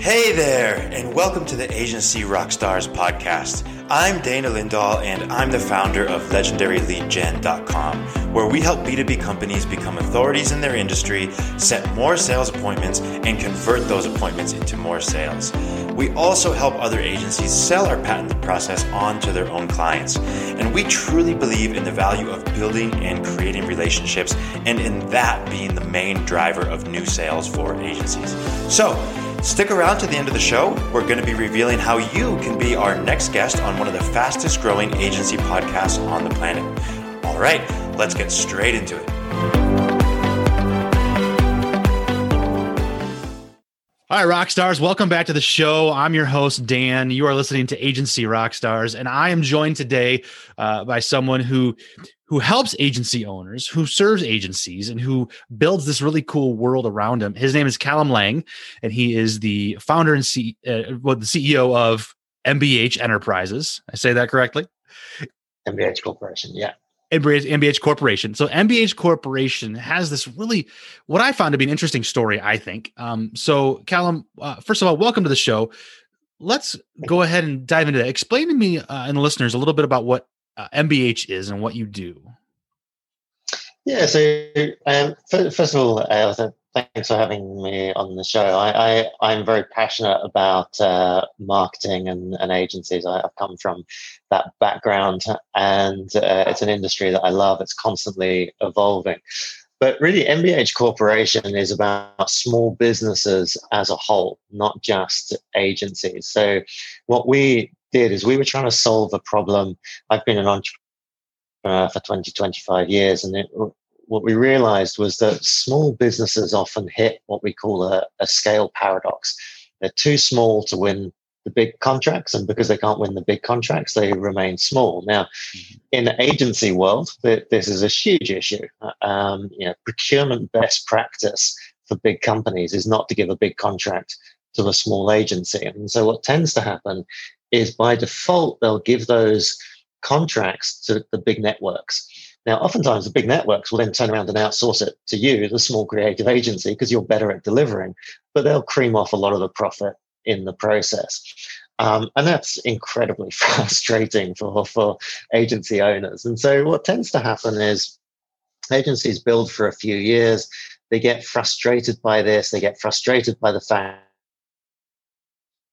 Hey there, and welcome to the Agency Rockstars podcast. I'm Dana Lindahl, and I'm the founder of LegendaryLeadGen.com, where we help B2B companies become authorities in their industry, set more sales appointments, and convert those appointments into more sales. We also help other agencies sell our patented process on to their own clients. And we truly believe in the value of building and creating relationships, and in that being the main driver of new sales for agencies. So, Stick around to the end of the show. We're going to be revealing how you can be our next guest on one of the fastest growing agency podcasts on the planet. All right, let's get straight into it. All right, rock stars, welcome back to the show. I'm your host, Dan. You are listening to Agency Rockstars, and I am joined today uh, by someone who who helps agency owners, who serves agencies, and who builds this really cool world around him. His name is Callum Laing, and he is the founder and C, uh, well, the CEO of MBH Enterprises. I say that correctly? MBH Corporation, yeah. MBH, Corporation. So MBH Corporation has this really, what I found to be an interesting story. I think. Um, so Callum, uh, first of all, welcome to the show. Let's go ahead and dive into that. Explain to me uh, and the listeners a little bit about what uh, MBH is and what you do. Yeah, so um, first of all, uh, thanks for having me on the show. I, I am very passionate about uh, marketing and, and agencies. I, have come from that background, and uh, it's an industry that I love. It's constantly evolving. But really, MBH Corporation is about small businesses as a whole, not just agencies. So, what we did is we were trying to solve a problem. I've been an entrepreneur for 20, 25 years, and it, what we realized was that small businesses often hit what we call a, a scale paradox. They're too small to win the big contracts, and because they can't win the big contracts, they remain small. Now, mm-hmm. in the agency world, this is a huge issue. Um, you know, procurement best practice for big companies is not to give a big contract to a small agency. And so, what tends to happen is by default, they'll give those contracts to the big networks. Now, oftentimes the big networks will then turn around and outsource it to you, the small creative agency, because you're better at delivering, but they'll cream off a lot of the profit in the process. Um, and that's incredibly frustrating for, for agency owners. And so, what tends to happen is agencies build for a few years, they get frustrated by this, they get frustrated by the fact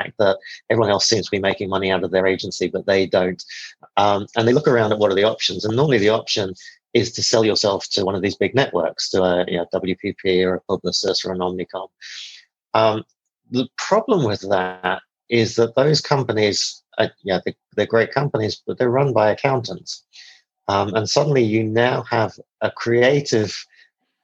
fact that everyone else seems to be making money out of their agency, but they don't. Um, and they look around at what are the options. And normally the option is to sell yourself to one of these big networks, to a you know, WPP or a Publicis or an Omnicom. Um, the problem with that is that those companies, are, yeah, they, they're great companies, but they're run by accountants. Um, and suddenly you now have a creative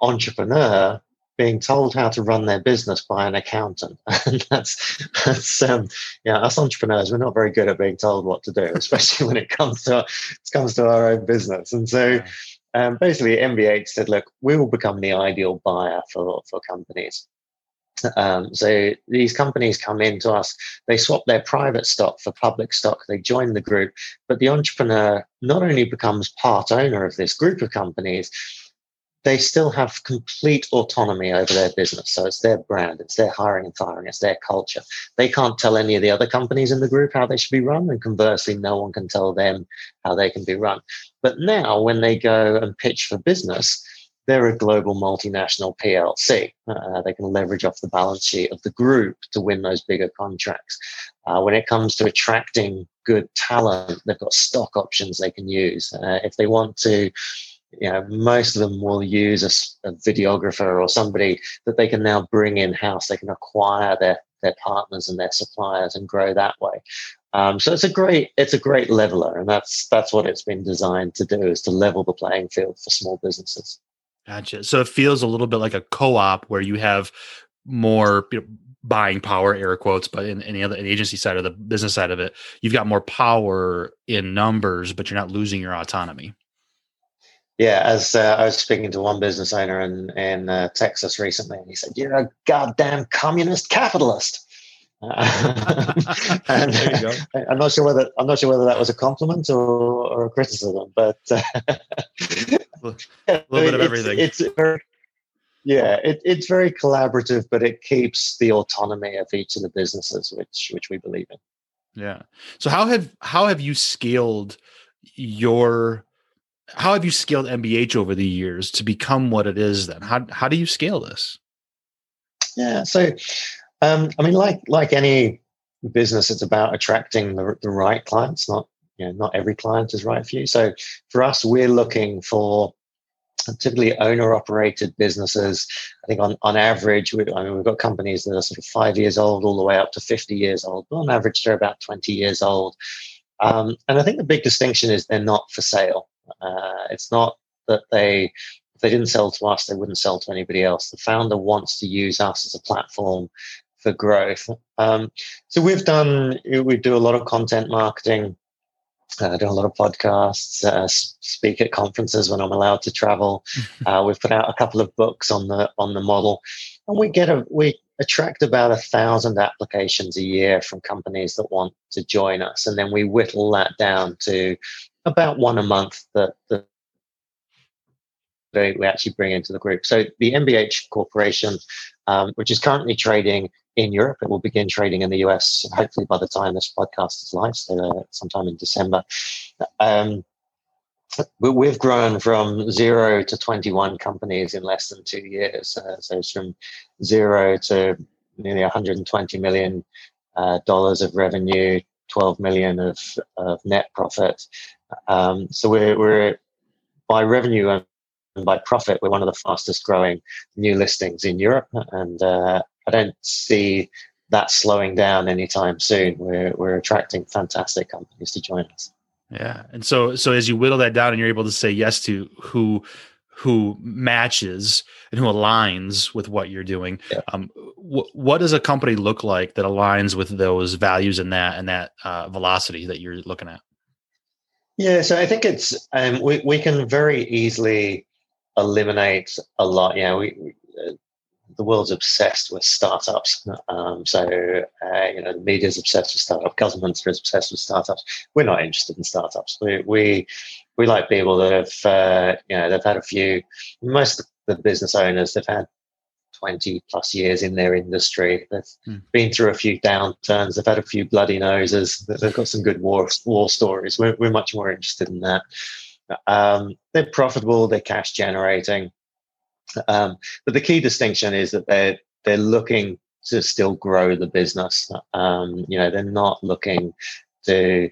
entrepreneur being told how to run their business by an accountant. and that's, that's um, yeah, us entrepreneurs, we're not very good at being told what to do, especially when it comes to, it comes to our own business. And so um, basically, MBH said, look, we will become the ideal buyer for, for companies. Um, so these companies come in to us, they swap their private stock for public stock, they join the group, but the entrepreneur not only becomes part owner of this group of companies, they still have complete autonomy over their business. So it's their brand, it's their hiring and firing, it's their culture. They can't tell any of the other companies in the group how they should be run, and conversely, no one can tell them how they can be run. But now, when they go and pitch for business, they're a global multinational PLC. Uh, they can leverage off the balance sheet of the group to win those bigger contracts. Uh, when it comes to attracting good talent, they've got stock options they can use. Uh, if they want to you know, most of them will use a, a, videographer or somebody that they can now bring in house. They can acquire their their partners and their suppliers and grow that way. Um, so it's a great it's a great leveler, and that's that's what it's been designed to do is to level the playing field for small businesses. Gotcha. So it feels a little bit like a co-op where you have more you know, buying power, air quotes, but in any other agency side of the business side of it, you've got more power in numbers, but you're not losing your autonomy. Yeah, as uh, I was speaking to one business owner in in uh, Texas recently, and he said, "You're a goddamn communist capitalist." And I'm not sure whether I'm not sure whether that was a compliment or, or a criticism, but uh, a little bit of everything. It's, it's very, yeah, it, it's very collaborative, but it keeps the autonomy of each of the businesses, which which we believe in. Yeah. So how have how have you scaled your how have you scaled MBH over the years to become what it is then? How how do you scale this? Yeah. So um, I mean like like any business, it's about attracting the, the right clients, not you know, not every client is right for you. So for us, we're looking for typically owner operated businesses. I think on, on average, we, I mean, we've got companies that are sort of five years old all the way up to 50 years old, but on average, they're about 20 years old. Um, and I think the big distinction is they're not for sale. Uh, it's not that they, if they didn't sell to us, they wouldn't sell to anybody else. The founder wants to use us as a platform for growth. Um, so we've done, we do a lot of content marketing uh, do a lot of podcasts, uh, speak at conferences when I'm allowed to travel. Uh, we've put out a couple of books on the on the model, and we get a we attract about a thousand applications a year from companies that want to join us, and then we whittle that down to about one a month that, we actually bring into the group. So the MBH Corporation, um, which is currently trading in Europe. It will begin trading in the US hopefully by the time this podcast is live, so uh, sometime in December. Um, we've grown from zero to 21 companies in less than two years. Uh, so it's from zero to nearly 120 million uh, dollars of revenue, 12 million of, of net profit. Um, so we're, we're by revenue and by profit, we're one of the fastest growing new listings in Europe, and uh, I don't see that slowing down anytime soon. We're we're attracting fantastic companies to join us. Yeah, and so so as you whittle that down, and you're able to say yes to who who matches and who aligns with what you're doing. Yeah. Um, wh- what does a company look like that aligns with those values and that and that uh, velocity that you're looking at? Yeah, so I think it's um, we we can very easily eliminate a lot. You know, we, the world's obsessed with startups. Um, so, uh, you know, the media's obsessed with startups, governments are obsessed with startups. We're not interested in startups. We, we, we like people that have, uh, you know, they've had a few, most of the business owners, they've had 20 plus years in their industry. They've mm. been through a few downturns. They've had a few bloody noses. They've got some good war, war stories. We're, we're much more interested in that. Um, they're profitable. They're cash generating um, but the key distinction is that they're they're looking to still grow the business. Um, you know, they're not looking to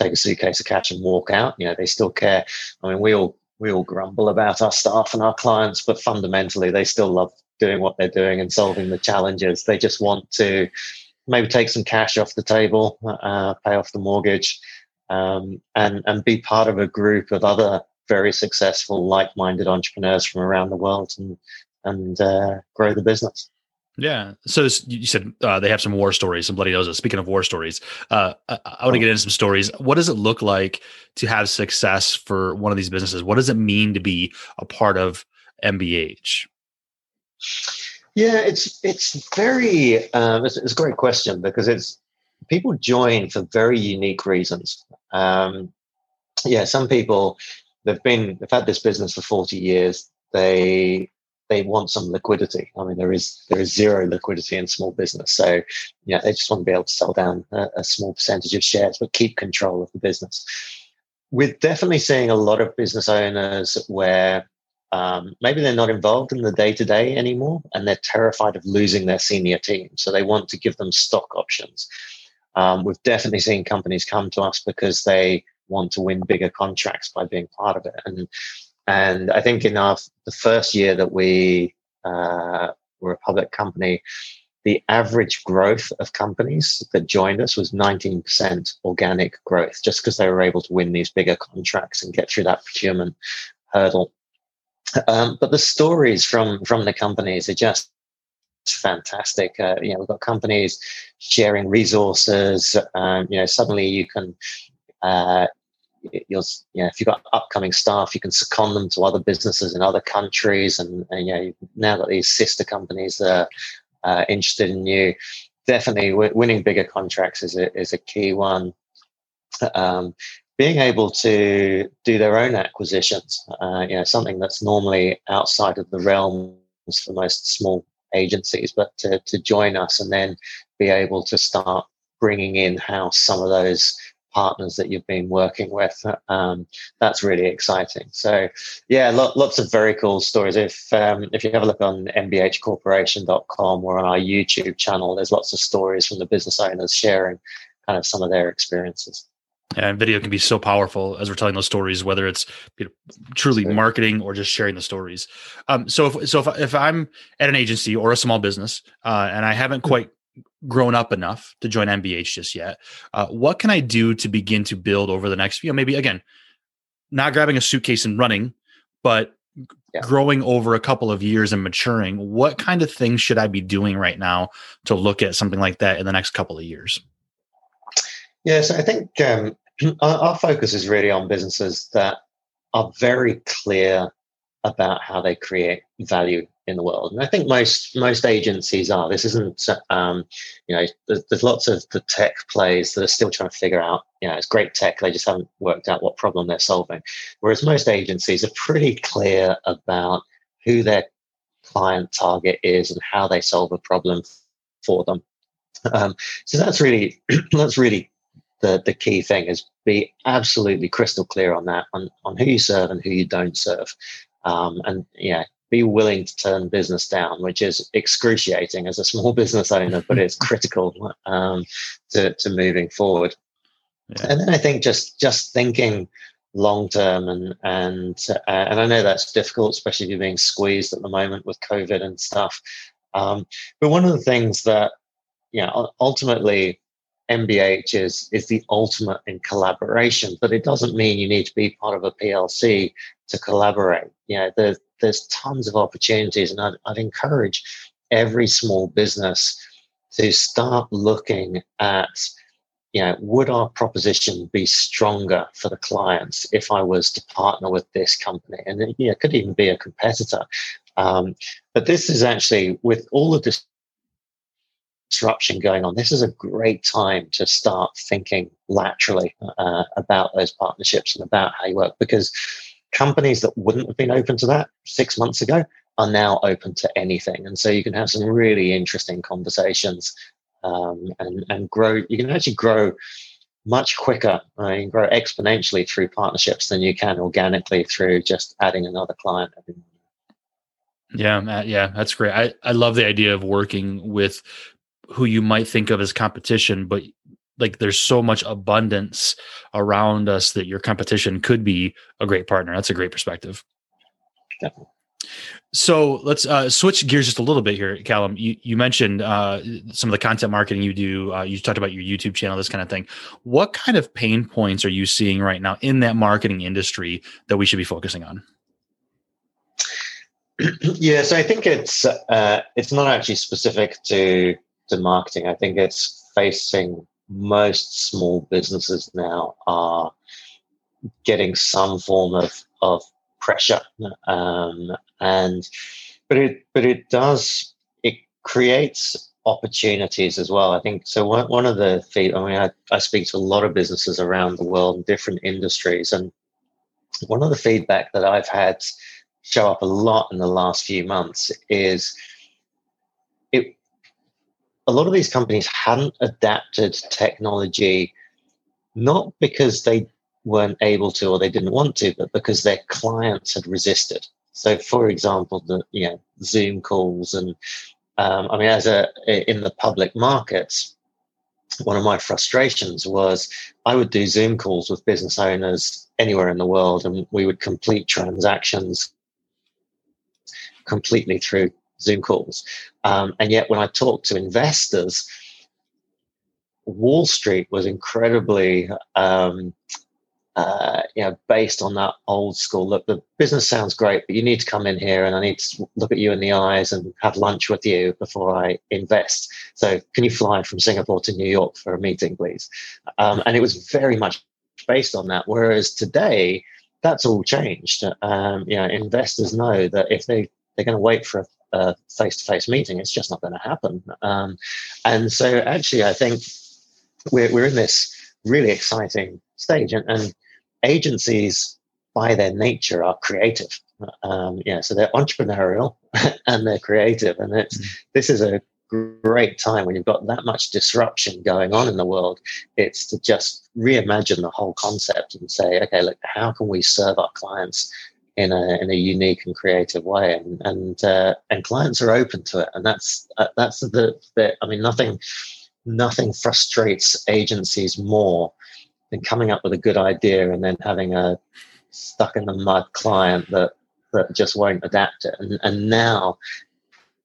take a suitcase of cash and walk out. You know, they still care. I mean, we all we all grumble about our staff and our clients, but fundamentally, they still love doing what they're doing and solving the challenges. They just want to maybe take some cash off the table, uh, pay off the mortgage, um, and and be part of a group of other very successful, like-minded entrepreneurs from around the world and and uh, grow the business. Yeah. So you said uh, they have some war stories, some bloody noses. Speaking of war stories, uh, I, I want to get into some stories. What does it look like to have success for one of these businesses? What does it mean to be a part of MBH? Yeah, it's it's very um, it's, it's, a great question because it's people join for very unique reasons. Um, yeah, some people they've been they've had this business for 40 years. They they want some liquidity. I mean there is there is zero liquidity in small business. So yeah they just want to be able to sell down a, a small percentage of shares but keep control of the business. We're definitely seeing a lot of business owners where um, maybe they're not involved in the day to day anymore and they're terrified of losing their senior team. So they want to give them stock options. Um, we've definitely seen companies come to us because they want to win bigger contracts by being part of it. And and I think in our the first year that we uh, were a public company, the average growth of companies that joined us was 19% organic growth, just because they were able to win these bigger contracts and get through that procurement hurdle. Um, but the stories from from the companies are just fantastic. Uh, you know, we've got companies sharing resources. Um, you know, suddenly you can uh, you'll you know if you've got upcoming staff you can second them to other businesses in other countries and, and you know now that these sister companies are uh, interested in you definitely w- winning bigger contracts is a, is a key one um, being able to do their own acquisitions uh, you know something that's normally outside of the realms for most small agencies, but to, to join us and then be able to start bringing in house some of those partners that you've been working with. Um, that's really exciting. So, yeah, lo- lots of very cool stories. If um, if you have a look on mbhcorporation.com or on our YouTube channel, there's lots of stories from the business owners sharing kind of some of their experiences. And video can be so powerful as we're telling those stories, whether it's you know, truly marketing or just sharing the stories. Um, so, if so, if, if I'm at an agency or a small business uh, and I haven't quite grown up enough to join MBH just yet. Uh, what can I do to begin to build over the next, you know, maybe again, not grabbing a suitcase and running, but yeah. growing over a couple of years and maturing? What kind of things should I be doing right now to look at something like that in the next couple of years? Yes, I think um, our, our focus is really on businesses that are very clear about how they create value in the world. And I think most most agencies are. This isn't, um, you know, there's, there's, lots of the tech plays that are still trying to figure out. You know, it's great tech. They just haven't worked out what problem they're solving. Whereas most agencies are pretty clear about who their client target is and how they solve a problem for them. Um, so that's really that's really the the key thing is be absolutely crystal clear on that on, on who you serve and who you don't serve um, and yeah be willing to turn business down, which is excruciating as a small business owner, but it's critical um, to, to moving forward. Yeah. And then I think just just thinking long term and and uh, and I know that's difficult, especially if you're being squeezed at the moment with COVID and stuff. Um, but one of the things that you know ultimately MBH is is the ultimate in collaboration, but it doesn't mean you need to be part of a PLC to collaborate. You know, there's there's tons of opportunities, and I'd, I'd encourage every small business to start looking at you know, would our proposition be stronger for the clients if I was to partner with this company? And you know, it could even be a competitor. Um, but this is actually, with all of this disruption going on, this is a great time to start thinking laterally uh, about those partnerships and about how you work because companies that wouldn't have been open to that six months ago are now open to anything. And so you can have some really interesting conversations um, and, and grow. You can actually grow much quicker and grow exponentially through partnerships than you can organically through just adding another client. Yeah, yeah, that's great. I, I love the idea of working with who you might think of as competition, but like there's so much abundance around us that your competition could be a great partner. That's a great perspective. Definitely. So let's uh, switch gears just a little bit here, Callum. You, you mentioned uh, some of the content marketing you do. Uh, you talked about your YouTube channel, this kind of thing. What kind of pain points are you seeing right now in that marketing industry that we should be focusing on? yeah, so I think it's uh, it's not actually specific to to marketing. I think it's facing most small businesses now are getting some form of, of pressure. Um, and but it but it does it creates opportunities as well. I think so. One, one of the feed, I mean, I, I speak to a lot of businesses around the world in different industries, and one of the feedback that I've had show up a lot in the last few months is it a lot of these companies hadn't adapted technology, not because they weren't able to or they didn't want to, but because their clients had resisted. So, for example, the you know Zoom calls and um, I mean, as a in the public markets, one of my frustrations was I would do Zoom calls with business owners anywhere in the world, and we would complete transactions completely through Zoom calls. Um, and yet, when I talked to investors, Wall Street was incredibly, um, uh, you know, based on that old school. Look, the business sounds great, but you need to come in here, and I need to look at you in the eyes and have lunch with you before I invest. So, can you fly from Singapore to New York for a meeting, please? Um, and it was very much based on that. Whereas today, that's all changed. Um, you know, investors know that if they they're going to wait for a a face-to-face meeting. It's just not going to happen. Um, and so, actually, I think we're we're in this really exciting stage, and, and agencies, by their nature, are creative. Um, yeah, so they're entrepreneurial and they're creative, and it's mm-hmm. this is a great time when you've got that much disruption going on in the world. It's to just reimagine the whole concept and say, okay, look, how can we serve our clients in a in a unique and creative way? And and uh, and clients are open to it, and that's uh, that's the bit. I mean, nothing nothing frustrates agencies more than coming up with a good idea and then having a stuck in the mud client that that just won't adapt it. And, and now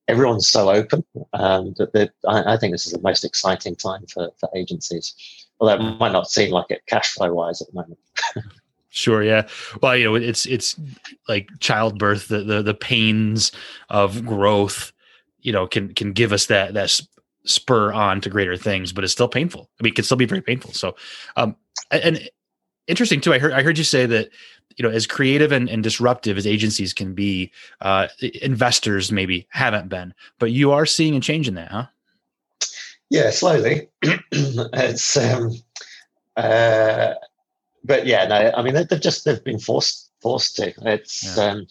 everyone's so open um, that, I, I, think this is the most exciting time for, for agencies. Although it might not seem like it cash flow wise at the moment. Sure. Yeah. Well, you know, it's it's like childbirth. The the the pains of growth, you know, can can give us that that spur on to greater things, but it's still painful. I mean, it can still be very painful. So, um, and interesting too. I heard I heard you say that you know, as creative and, and disruptive as agencies can be, uh, investors maybe haven't been, but you are seeing a change in that, huh? Yeah, slowly. it's, um, uh, but yeah, no, I mean, they've just they've been forced forced to. It's yeah. um,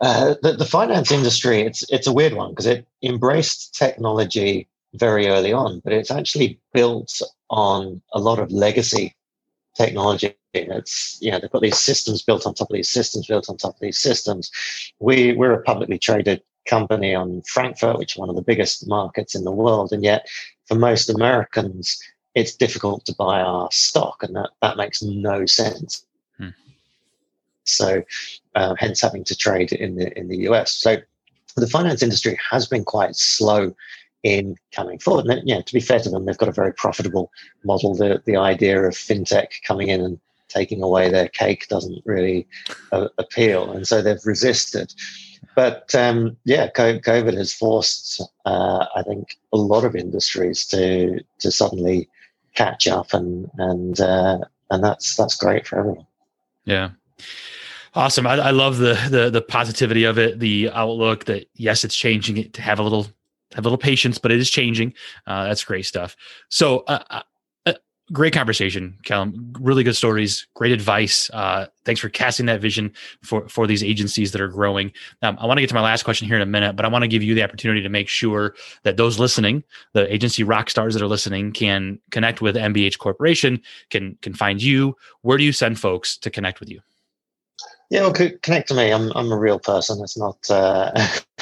uh, the, the finance industry. It's it's a weird one because it embraced technology very early on, but it's actually built on a lot of legacy technology. It's you know they've got these systems built on top of these systems built on top of these systems. We we're a publicly traded company on Frankfurt, which is one of the biggest markets in the world, and yet for most Americans, it's difficult to buy our stock, and that that makes no sense. Hmm. So, uh, hence having to trade in the in the US. So, the finance industry has been quite slow in coming forward. And yeah, to be fair to them, they've got a very profitable model. The the idea of fintech coming in and taking away their cake doesn't really uh, appeal, and so they've resisted. But um, yeah, COVID has forced, uh, I think, a lot of industries to to suddenly catch up, and and uh, and that's that's great for everyone. Yeah. Awesome. I, I love the, the the positivity of it, the outlook that yes, it's changing it to have a little have a little patience, but it is changing. Uh, that's great stuff. So, uh, uh, great conversation, Callum. Really good stories, great advice. Uh, thanks for casting that vision for for these agencies that are growing. Um, I want to get to my last question here in a minute, but I want to give you the opportunity to make sure that those listening, the agency rock stars that are listening, can connect with MBH Corporation, can can find you. Where do you send folks to connect with you? Yeah, well, connect to me. I'm I'm a real person. It's not uh,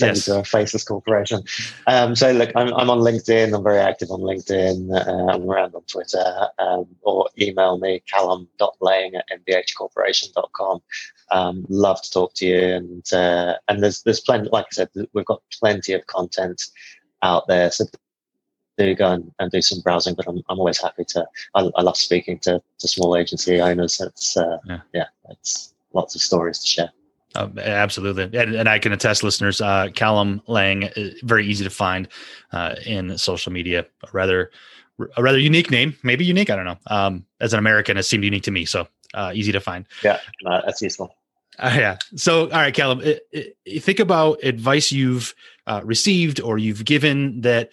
yes. to a faceless corporation. Um, so look, I'm I'm on LinkedIn. I'm very active on LinkedIn. Uh, I'm around on Twitter, um, or email me callum.laing at mbhcorporation.com. Um, love to talk to you, and uh, and there's there's plenty. Like I said, we've got plenty of content out there. So do go and, and do some browsing, but I'm, I'm always happy to. I, I love speaking to, to small agency owners. It's uh, yeah. yeah, it's lots of stories to share. Uh, absolutely, and, and, I can attest, listeners. Uh, Callum Laing, uh, very easy to find uh, in social media. A rather, a rather unique name, maybe unique. I don't know. Um, as an American, it seemed unique to me, so uh, easy to find. Yeah, that's useful. Uh, yeah. So, all right, Callum, it, it, think about advice you've uh, received or you've given that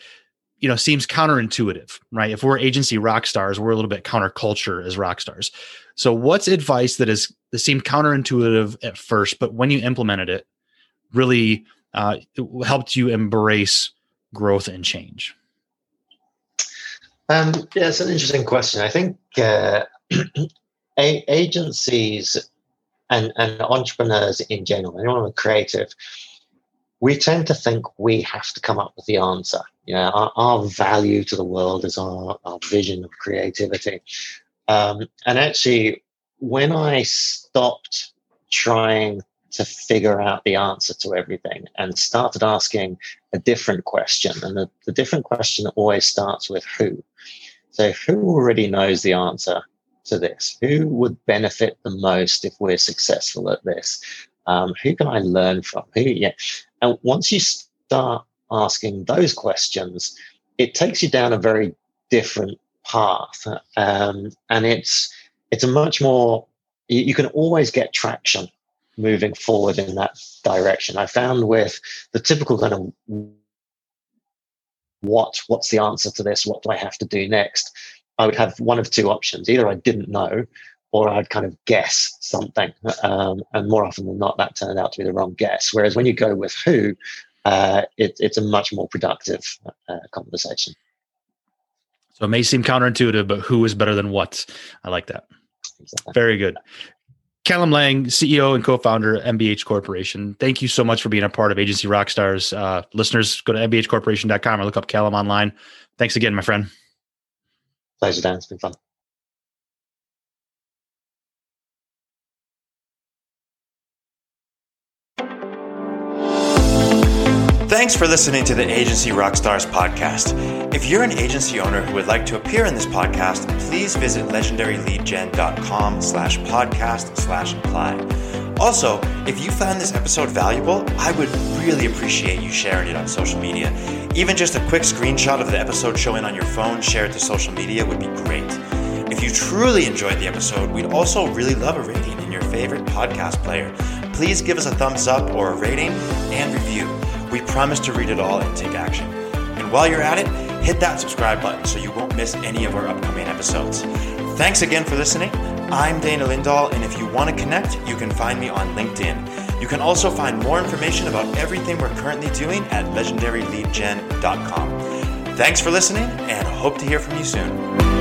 you know seems counterintuitive right? If we're agency rock stars we're a little bit counterculture as rock stars. So what's advice that is that seemed counterintuitive at first but when you implemented it really uh, helped you embrace growth and change? Um, yeah it's an interesting question. I think uh, agencies and, and entrepreneurs in general anyone who's creative we tend to think we have to come up with the answer. You know, our, our value to the world is our, our vision of creativity. Um, and actually, when I stopped trying to figure out the answer to everything and started asking a different question, and the, the different question always starts with who. So, who already knows the answer to this? Who would benefit the most if we're successful at this? Um, who can I learn from? Who, yeah. And once you start asking those questions, it takes you down a very different path, um, and it's it's a much more you, you can always get traction moving forward in that direction. I found with the typical kind of what what's the answer to this? What do I have to do next? I would have one of two options. Either I didn't know, or I'd kind of guess something. Um, and more often than not, that turned out to be the wrong guess. Whereas when you go with who, uh, it, it's a much more productive uh, conversation. So it may seem counterintuitive, but who is better than what? I like that. Exactly. Very good. Callum Laing, CEO and co-founder, MBH Corporation. Thank you so much for being a part of Agency Rockstars. Uh, listeners, go to mbhcorporation.com or look up Callum online. Thanks again, my friend. Pleasure, Dan. It's been fun. Thanks for listening to the Agency Rockstars podcast. If you're an agency owner who would like to appear in this podcast, please visit legendaryleadgen.com slash podcast slash apply. Also, if you found this episode valuable, I would really appreciate you sharing it on social media. Even just a quick screenshot of the episode showing on your phone shared to social media would be great. If you truly enjoyed the episode, we'd also really love a rating in your favorite podcast player. Please give us a thumbs up or a rating and review. We promise to read it all and take action. And while you're at it, hit that subscribe button so you won't miss any of our upcoming episodes. Thanks again for listening. I'm Dana Lindahl, and if you want to connect, you can find me on LinkedIn. You can also find more information about everything we're currently doing at legendaryleadgen.com. Thanks for listening, and hope to hear from you soon.